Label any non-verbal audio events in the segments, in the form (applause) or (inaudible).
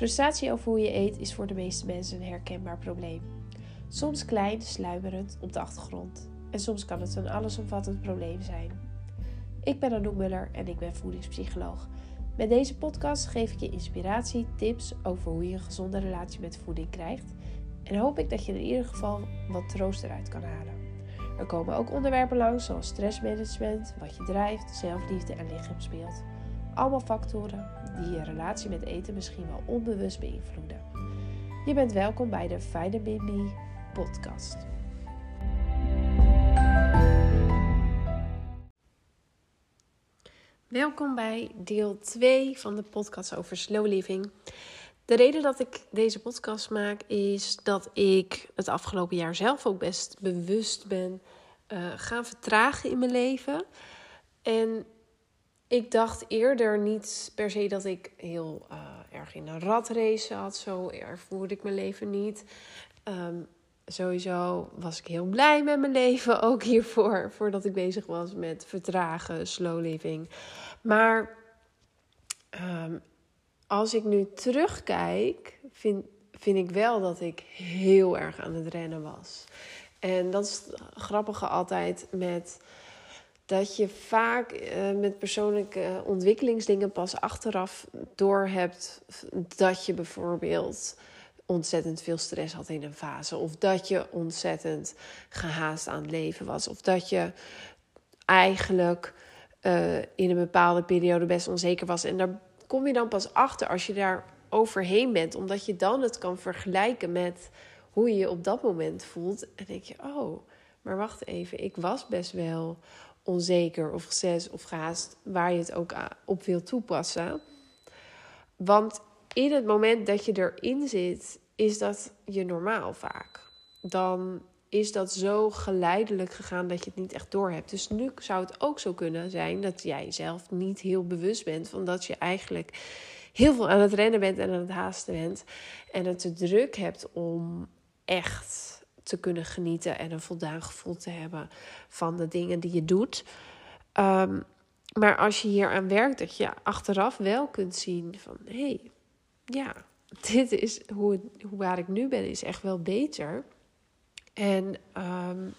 Frustratie over hoe je eet is voor de meeste mensen een herkenbaar probleem. Soms klein, sluimerend op de achtergrond. En soms kan het een allesomvattend probleem zijn. Ik ben Anouk Muller en ik ben voedingspsycholoog. Met deze podcast geef ik je inspiratie, tips over hoe je een gezonde relatie met voeding krijgt. En hoop ik dat je in ieder geval wat troost eruit kan halen. Er komen ook onderwerpen langs zoals stressmanagement, wat je drijft, zelfliefde en lichaamsbeeld. Allemaal factoren die je relatie met eten misschien wel onbewust beïnvloeden. Je bent welkom bij de Vitamin Me podcast. Welkom bij deel 2 van de podcast over slow living. De reden dat ik deze podcast maak is dat ik het afgelopen jaar zelf ook best bewust ben uh, gaan vertragen in mijn leven. En ik dacht eerder niet per se dat ik heel uh, erg in een ratrace had. Zo erg voerde ik mijn leven niet. Um, sowieso was ik heel blij met mijn leven, (laughs) ook hiervoor, voordat ik bezig was met vertragen, slow living. Maar um, als ik nu terugkijk, vind, vind ik wel dat ik heel erg aan het rennen was. En dat is het grappige altijd met dat je vaak uh, met persoonlijke ontwikkelingsdingen pas achteraf doorhebt dat je bijvoorbeeld ontzettend veel stress had in een fase. Of dat je ontzettend gehaast aan het leven was. Of dat je eigenlijk uh, in een bepaalde periode best onzeker was. En daar kom je dan pas achter als je daar overheen bent. Omdat je dan het kan vergelijken met hoe je je op dat moment voelt. En denk je, oh, maar wacht even, ik was best wel onzeker of zes of gehaast, waar je het ook op wil toepassen. Want in het moment dat je erin zit, is dat je normaal vaak. Dan is dat zo geleidelijk gegaan dat je het niet echt door hebt. Dus nu zou het ook zo kunnen zijn dat jij zelf niet heel bewust bent van dat je eigenlijk heel veel aan het rennen bent en aan het haasten bent. En het te druk hebt om echt te kunnen genieten en een voldaan gevoel te hebben van de dingen die je doet. Um, maar als je hier aan werkt, dat je achteraf wel kunt zien van hé, hey, ja, (laughs) dit is hoe, hoe waar ik nu ben, is echt wel beter. En um,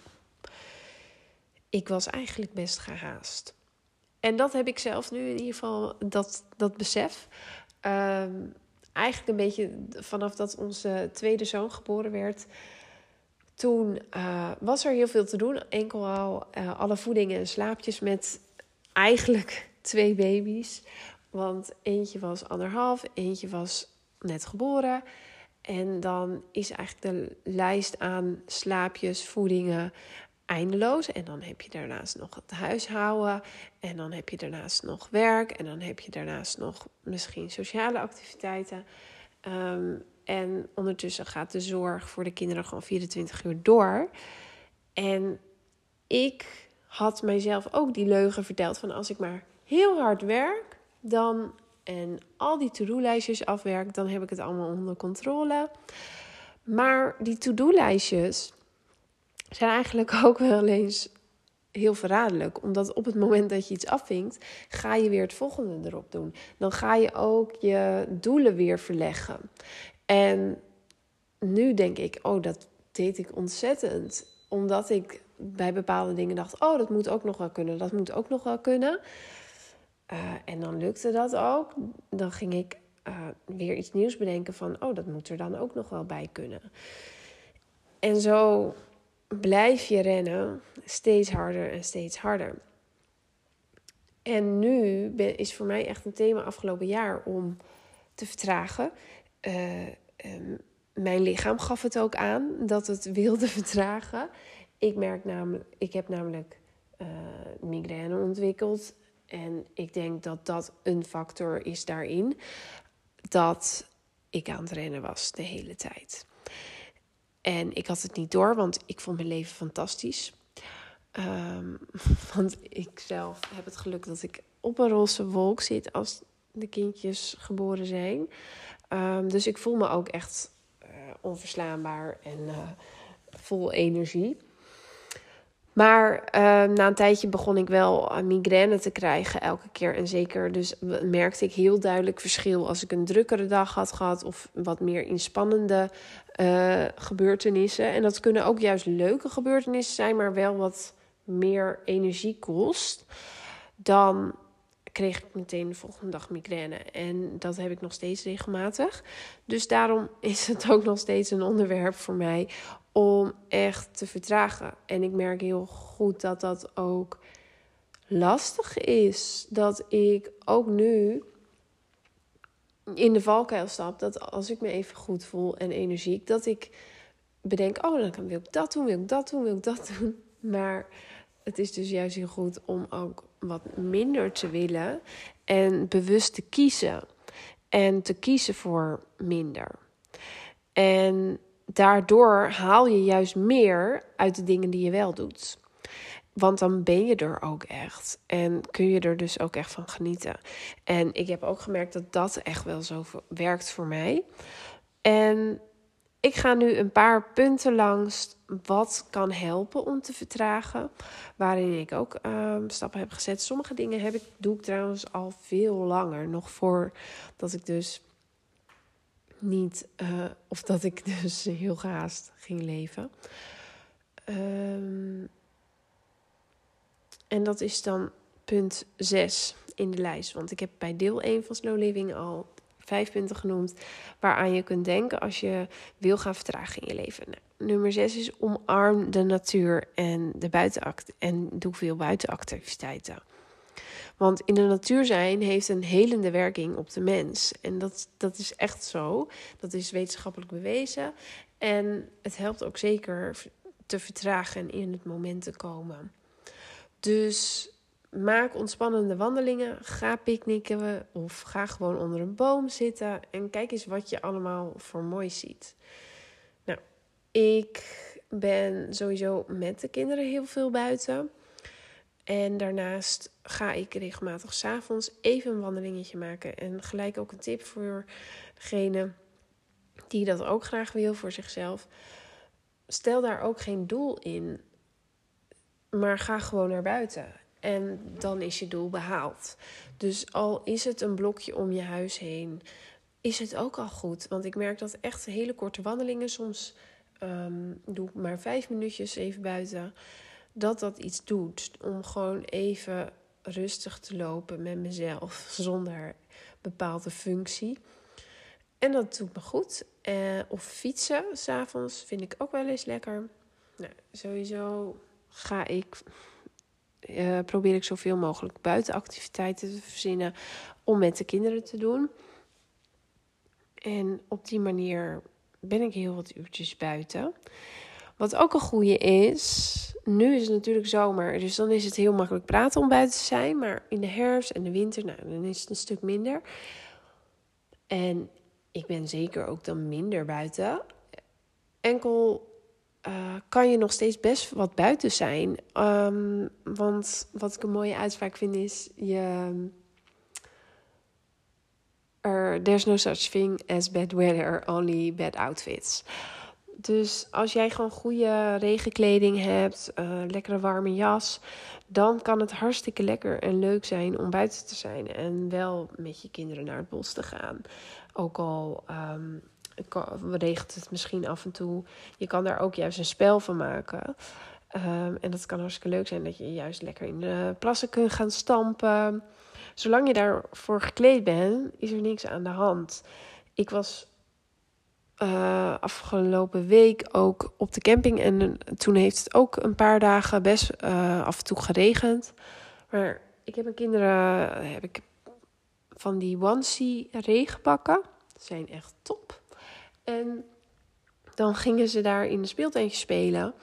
ik was eigenlijk best gehaast. En dat heb ik zelf nu in ieder geval, dat, dat besef. Um, eigenlijk een beetje vanaf dat onze tweede zoon geboren werd. Toen uh, was er heel veel te doen. Enkel al uh, alle voedingen en slaapjes met eigenlijk (laughs) twee baby's. Want eentje was anderhalf, eentje was net geboren. En dan is eigenlijk de lijst aan slaapjes, voedingen eindeloos. En dan heb je daarnaast nog het huishouden. En dan heb je daarnaast nog werk. En dan heb je daarnaast nog misschien sociale activiteiten. Um, en ondertussen gaat de zorg voor de kinderen gewoon 24 uur door. En ik had mijzelf ook die leugen verteld van als ik maar heel hard werk, dan en al die to-do-lijstjes afwerk, dan heb ik het allemaal onder controle. Maar die to-do-lijstjes zijn eigenlijk (laughs) ook wel eens heel verraderlijk. Omdat op het moment dat je iets afvinkt, ga je weer het volgende erop doen. Dan ga je ook je doelen weer verleggen. En nu denk ik, oh, dat deed ik ontzettend. Omdat ik bij bepaalde dingen dacht, oh, dat moet ook nog wel kunnen. Dat moet ook nog wel kunnen. Uh, en dan lukte dat ook. Dan ging ik uh, weer iets nieuws bedenken van, oh, dat moet er dan ook nog wel bij kunnen. En zo blijf je rennen, steeds harder en steeds harder. En nu is voor mij echt een thema afgelopen jaar om te vertragen. Uh, um, mijn lichaam gaf het ook aan dat het wilde (laughs) vertragen. Ik merk namelijk, ik heb namelijk uh, migraine ontwikkeld. En ik denk dat dat een factor is daarin. Dat ik aan het rennen was de hele tijd. En ik had het niet door, want ik vond mijn leven fantastisch. Um, (laughs) want ik zelf heb het geluk dat ik op een roze wolk zit als de kindjes geboren zijn. Um, dus ik voel me ook echt uh, onverslaanbaar en uh, vol energie. Maar uh, na een tijdje begon ik wel migraine te krijgen elke keer. En zeker dus merkte ik heel duidelijk verschil als ik een drukkere dag had gehad of wat meer inspannende gebeurtenissen. En dat kunnen ook juist leuke gebeurtenissen zijn, maar wel wat meer energie kost. Dan kreeg ik meteen de volgende dag migraine. En dat heb ik nog steeds regelmatig. Dus daarom is het ook nog steeds een onderwerp voor mij om echt te vertragen. En ik merk heel goed dat dat ook lastig is. Dat ik ook nu in de valkuil stap. Dat als ik me even goed voel en energiek, dat ik bedenk: oh, dan wil ik dat doen, wil ik dat doen, wil ik dat doen. Maar het is dus juist heel goed om ook wat minder te willen en bewust te kiezen. En te kiezen voor minder. En daardoor haal je juist meer uit de dingen die je wel doet. Want dan ben je er ook echt. En kun je er dus ook echt van genieten. En ik heb ook gemerkt dat dat echt wel zo werkt voor mij. En ik ga nu een paar punten langs wat kan helpen om te vertragen. Waarin ik ook ehm, stappen heb gezet. Sommige dingen heb ik, doe ik trouwens al veel langer. Nog voordat ik dus niet, uh, of dat ik (laughs) dus heel gehaast ging leven. Um, en dat is dan punt 6 in de lijst. Want ik heb bij deel 1 van Slow Living al vijf punten genoemd waaraan je kunt denken als je wil gaan vertragen in je leven. Nou, nummer 6 is omarm de natuur en, de buitenact en doe veel buitenactiviteiten. Want in de natuur zijn heeft een helende werking op de mens. En dat, dat is echt zo. Dat is wetenschappelijk bewezen. En het helpt ook zeker te vertragen en in het moment te komen. Dus maak ontspannende wandelingen. Ga picknicken of ga gewoon onder een boom zitten. En kijk eens wat je allemaal voor mooi ziet. Nou, ik ben sowieso met de kinderen heel veel buiten. En daarnaast ga ik regelmatig s'avonds even een wandelingetje maken. En gelijk ook een tip voor degene die dat ook graag wil voor zichzelf. Stel daar ook geen doel in. Maar ga gewoon naar buiten. En dan is je doel behaald. Dus al is het een blokje om je huis heen, is het ook al goed. Want ik merk dat echt hele korte wandelingen, soms um, doe ik maar vijf minuutjes even buiten, dat dat iets doet. Om gewoon even rustig te lopen met mezelf, zonder bepaalde functie. En dat doet me goed. Uh, of fietsen s'avonds vind ik ook wel eens lekker. Nou, sowieso ga ik, uh, probeer ik zoveel mogelijk buitenactiviteiten te verzinnen om met de kinderen te doen. En op die manier ben ik heel wat uurtjes buiten. Wat ook een goede is, nu is het natuurlijk zomer, dus dan is het heel makkelijk praten om buiten te zijn. Maar in de herfst en de winter, nou, dan is het een stuk minder. En ik ben zeker ook dan minder buiten. Enkel uh, kan je nog steeds best wat buiten zijn. Um, want wat ik een mooie uitspraak vind is: je, er, there's no such thing as bad weather, only bad outfits. Dus als jij gewoon goede regenkleding hebt, uh, lekkere warme jas, dan kan het hartstikke lekker en leuk zijn om buiten te zijn en wel met je kinderen naar het bos te gaan. Ook al um, regelt het misschien af en toe. Je kan daar ook juist een spel van maken. Um, en dat kan hartstikke leuk zijn dat je juist lekker in de plassen kunt gaan stampen. Zolang je daarvoor gekleed bent, is er niks aan de hand. Ik was uh, afgelopen week ook op de camping en toen heeft het ook een paar dagen best uh, af en toe geregend. Maar ik heb mijn kinderen heb ik van die onesie regenpakken. Dat zijn echt top. En dan gingen ze daar in de speeltuintje spelen.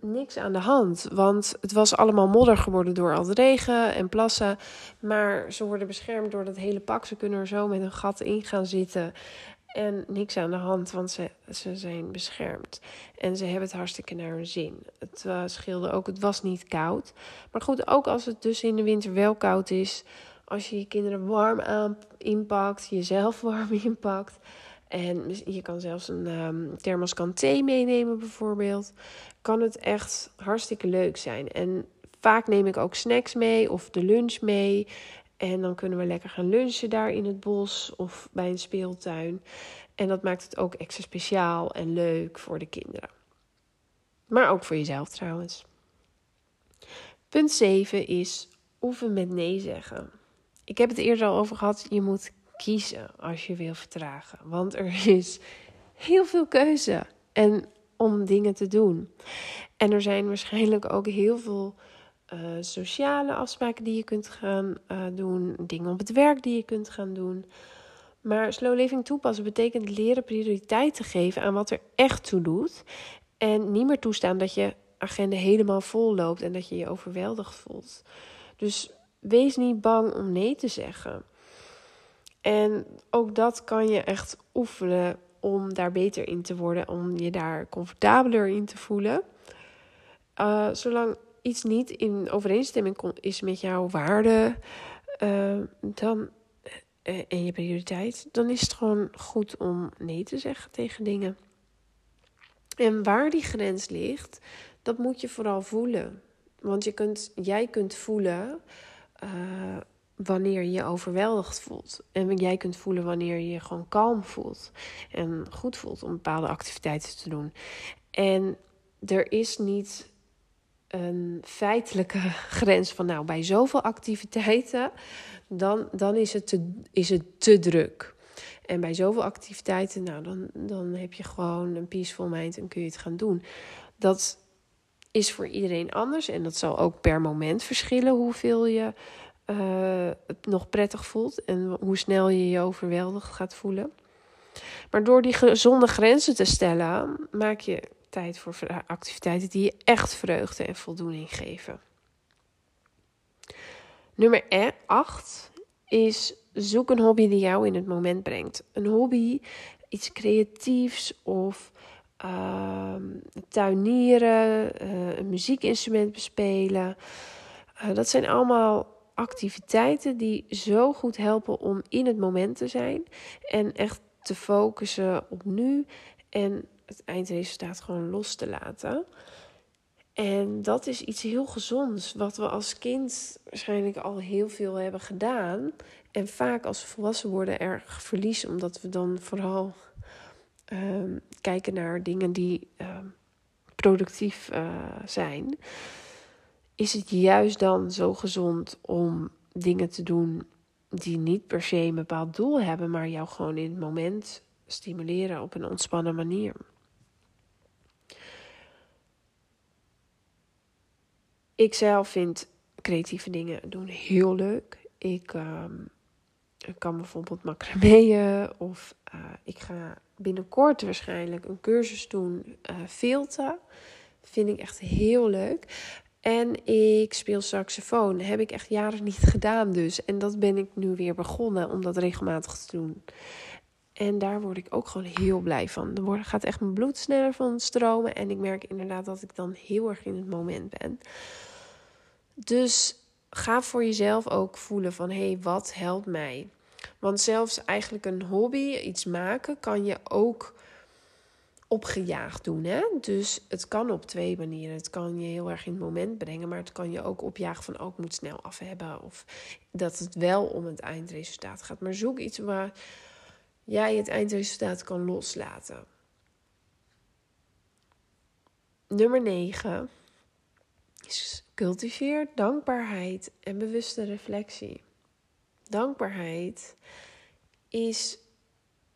Niks aan de hand, want het was allemaal modder geworden door al de regen en plassen. Maar ze worden beschermd door dat hele pak. Ze kunnen er zo met een gat in gaan zitten. En niks aan de hand, want ze, ze zijn beschermd. En ze hebben het hartstikke naar hun zin. Het uh, scheelde ook, het was niet koud. Maar goed, ook als het dus in de winter wel koud is. Als je je kinderen warm aan inpakt, jezelf warm (laughs) inpakt En je kan zelfs een um, thermoskan thee meenemen bijvoorbeeld. Kan het echt hartstikke leuk zijn. En vaak neem ik ook snacks mee of de lunch mee. En dan kunnen we lekker gaan lunchen daar in het bos of bij een speeltuin. En dat maakt het ook extra speciaal en leuk voor de kinderen. Maar ook voor jezelf trouwens. Punt 7 is oefen met nee zeggen. Ik heb het eerder al over gehad. Je moet kiezen als je wil vertragen. Want er is heel veel keuze en om dingen te doen. En er zijn waarschijnlijk ook heel veel uh, sociale afspraken die je kunt gaan uh, doen, dingen op het werk die je kunt gaan doen. Maar slow living toepassen betekent leren prioriteit te geven aan wat er echt toe doet. En niet meer toestaan dat je agenda helemaal vol loopt en dat je je overweldigd voelt. Dus wees niet bang om nee te zeggen. En ook dat kan je echt oefenen om daar beter in te worden, om je daar comfortabeler in te voelen. Uh, zolang iets niet in overeenstemming is met jouw waarden uh, dan, uh, en je prioriteit, dan is het gewoon goed om nee te zeggen tegen dingen. En waar die grens ligt, dat moet je vooral voelen. Want je kunt, jij kunt voelen wanneer je overweldigd voelt. En jij kunt voelen wanneer je je gewoon kalm voelt. En goed voelt om bepaalde activiteiten te doen. En er is niet een feitelijke (laughs) grens van, nou, bij zoveel activiteiten, dan, dan is, het te, is het te druk. En bij zoveel activiteiten, nou, dan, dan heb je gewoon een peaceful mind en kun je het gaan doen. Dat is voor iedereen anders en dat zal ook per moment verschillen hoeveel je het nog prettig voelt en hoe snel je je overweldigd gaat voelen. Maar door die gezonde grenzen te stellen, maak je tijd voor activiteiten die je echt vreugde en voldoening geven. Nummer 8 is zoek een hobby die jou in het moment brengt. Een hobby, iets creatiefs of uh, tuinieren, uh, een muziekinstrument bespelen. Uh, dat zijn allemaal activiteiten die zo goed helpen om in het moment te zijn en echt te focussen op nu en het eindresultaat gewoon los te laten. En dat is iets heel gezonds, wat we als kind waarschijnlijk al heel veel hebben gedaan. En vaak als we volwassen worden erg verliezen, omdat we dan vooral uh, kijken naar dingen die uh, productief uh, zijn is het juist dan zo gezond om dingen te doen die niet per se een bepaald doel hebben, maar jou gewoon in het moment stimuleren op een ontspannen manier. Ik zelf vind creatieve dingen doen heel leuk. Ik, ik kan bijvoorbeeld macrameën of uh, ik ga binnenkort waarschijnlijk een cursus doen uh, filten. Vind ik echt heel leuk. En ik speel saxofoon. heb ik echt jaren niet (laughs) gedaan dus. En dat ben ik nu weer begonnen om dat regelmatig te doen. En daar word ik ook gewoon heel blij van. Er gaat echt mijn bloed sneller van stromen. En ik merk inderdaad dat ik dan heel erg in het moment ben. Dus ga voor jezelf ook voelen van... hé, hey, wat helpt mij? Want zelfs eigenlijk een hobby, iets maken, kan je ook opgejaagd doen. Hè? Dus het kan op twee manieren. Het kan je heel erg in het moment brengen, maar het kan je ook opjagen van ook oh, moet snel af hebben. Of dat het wel om het eindresultaat gaat. Maar zoek iets waar jij het eindresultaat kan loslaten. Nummer 9 is cultiveer dankbaarheid en bewuste reflectie. Dankbaarheid is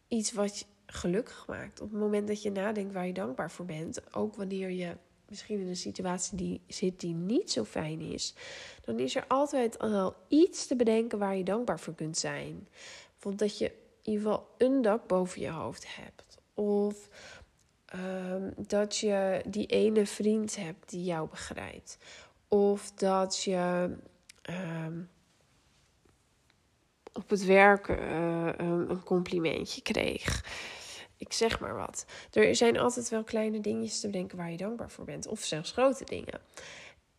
iets wat gelukkig maakt. Op het moment dat je nadenkt waar je dankbaar voor bent, ook wanneer je misschien in een situatie die zit die niet zo fijn is, dan is er altijd al iets te bedenken waar je dankbaar voor kunt zijn. Bijvoorbeeld dat je in ieder geval een dak boven je hoofd hebt. Of um, dat je die ene vriend hebt die jou begrijpt. Of dat je um, op het werk uh, een complimentje kreeg. Ik zeg maar wat. Er zijn altijd wel kleine dingetjes te bedenken waar je dankbaar voor bent. Of zelfs grote dingen.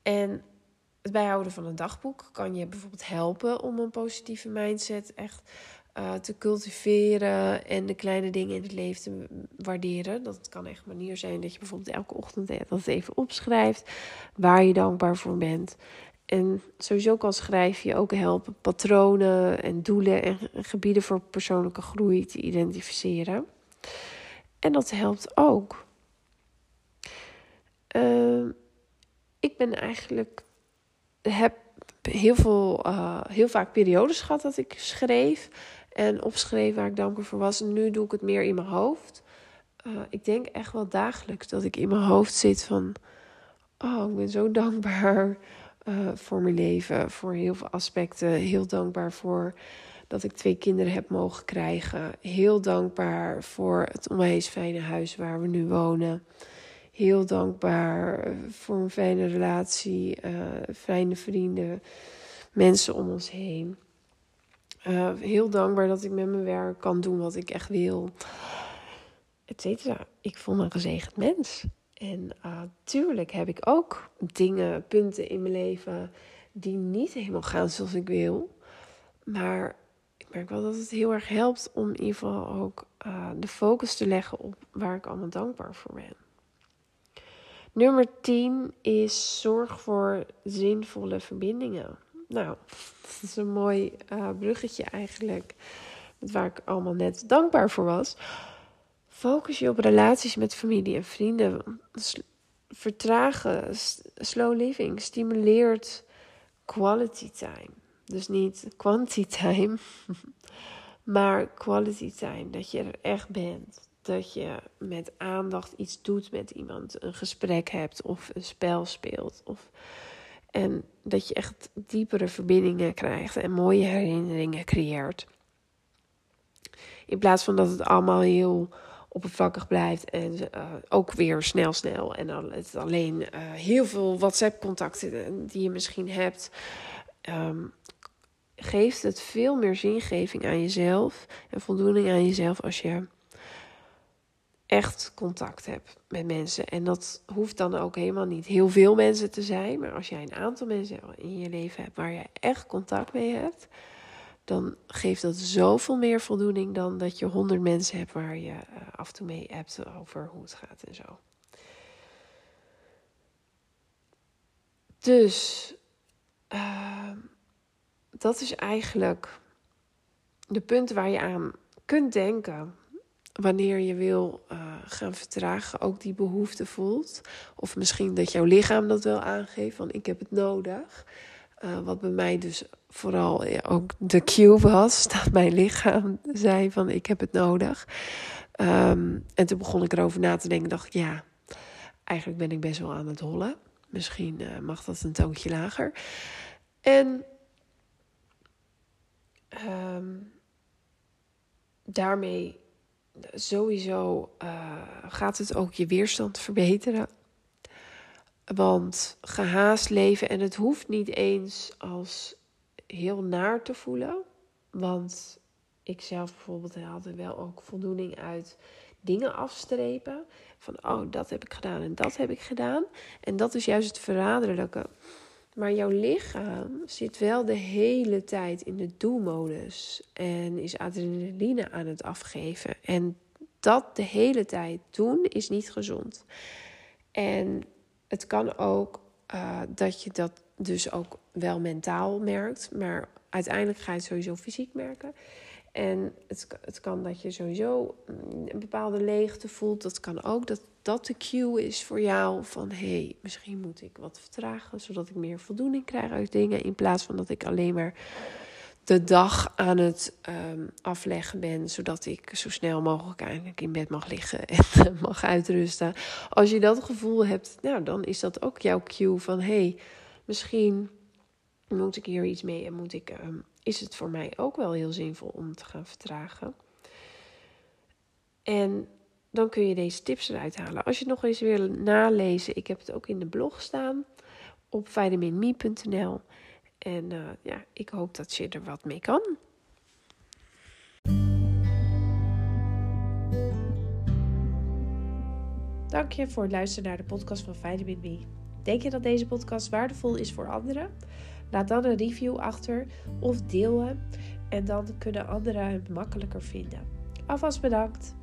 En het bijhouden van een dagboek kan je bijvoorbeeld helpen om een positieve mindset echt uh, te cultiveren en de kleine dingen in het leven te waarderen. Dat kan echt een manier zijn dat je bijvoorbeeld elke ochtend dat even opschrijft waar je dankbaar voor bent. En sowieso kan schrijven je ook helpen patronen en doelen en gebieden voor persoonlijke groei te identificeren. En dat helpt ook. Uh, ik ben eigenlijk heb heel, veel, uh, heel vaak periodes gehad dat ik schreef en opschreef waar ik dankbaar voor was. En nu doe ik het meer in mijn hoofd. Uh, ik denk echt wel dagelijks dat ik in mijn hoofd zit van... Oh, ik ben zo (laughs) dankbaar uh, voor mijn leven, voor heel veel aspecten. Heel dankbaar voor dat ik twee kinderen heb mogen krijgen. Heel dankbaar voor het onwijs fijne huis waar we nu wonen. Heel dankbaar voor een fijne relatie, uh, fijne vrienden, mensen om ons heen. Uh, heel dankbaar dat ik met mijn werk kan doen wat ik echt wil. Et cetera. Ik voel me een gezegend mens. En uh, tuurlijk heb ik ook dingen, punten in mijn leven die niet helemaal gaan zoals ik wil. Maar ik merk wel dat het heel erg helpt om in ieder geval ook uh, de focus te leggen op waar ik allemaal dankbaar voor ben. Nummer 10 is zorg voor zinvolle verbindingen. Nou, (laughs) dat is een mooi uh, bruggetje eigenlijk. Met waar ik allemaal net dankbaar voor was. Focus je op relaties met familie en vrienden. Vertragen, slow living stimuleert quality time. Dus niet quantity time, (laughs) maar quality time. Dat je er echt bent. Dat je met aandacht iets doet met iemand. Een gesprek hebt of een spel speelt. Of en dat je echt diepere verbindingen krijgt en mooie herinneringen creëert. In plaats van dat het allemaal heel oppervlakkig blijft en uh, ook weer snel, snel. En dan het alleen uh, heel veel WhatsApp-contacten die je misschien hebt. Um, geeft het veel meer zingeving aan jezelf en voldoening aan jezelf als je echt contact hebt met mensen. En dat hoeft dan ook helemaal niet heel veel mensen te zijn. Maar als jij een aantal mensen in je leven hebt waar je echt contact mee hebt, dan geeft dat zoveel meer voldoening dan dat je honderd mensen hebt waar je uh, af en toe mee hebt over hoe het gaat en zo. Dus uh, dat is eigenlijk de punten waar je aan kunt denken wanneer je wil uh, gaan vertragen, ook die behoefte voelt. Of misschien dat jouw lichaam dat wel aangeeft, van ik heb het nodig. Uh, wat bij mij dus vooral ook de cue was, (laughs) dat mijn lichaam zei van ik heb het nodig. Um, en toen begon ik erover na te denken, dacht ik ja, eigenlijk ben ik best wel aan het hollen. Misschien uh, mag dat een toontje lager. En um, daarmee sowieso uh, gaat het ook je weerstand verbeteren. Want gehaast leven, en het hoeft niet eens als heel naar te voelen. Want ik zelf bijvoorbeeld had er wel ook voldoening uit dingen afstrepen. Van, oh, dat heb ik gedaan en dat heb ik gedaan. En dat is juist het verraderlijke. Maar jouw lichaam zit wel de hele tijd in de doelmodus en is adrenaline aan het afgeven. En dat de hele tijd doen is niet gezond. En het kan ook uh, dat je dat dus ook wel mentaal merkt, maar uiteindelijk ga je het sowieso fysiek merken. En het, het kan dat je sowieso een bepaalde leegte voelt. Dat kan ook dat dat de cue is voor jou van hey, misschien moet ik wat vertragen, zodat ik meer voldoening krijg uit dingen. In plaats van dat ik alleen maar de dag aan het um, afleggen ben, zodat ik zo snel mogelijk eigenlijk in bed mag liggen (laughs) en mag uitrusten. Als je dat gevoel hebt, nou, dan is dat ook jouw cue van hey, misschien moet ik hier iets mee en moet ik, um, is het voor mij ook wel heel zinvol om te gaan vertragen. En dan kun je deze tips eruit halen. Als je het nog eens wil nalezen, ik heb het ook in de blog staan op vitaminme.nl. En uh, ja, ik hoop dat je er wat mee kan. Dank je voor het luisteren naar de podcast van Vitamin Me. Denk je dat deze podcast waardevol is voor anderen? Laat dan een review achter of deel hem En dan kunnen anderen hem makkelijker vinden. Alvast bedankt.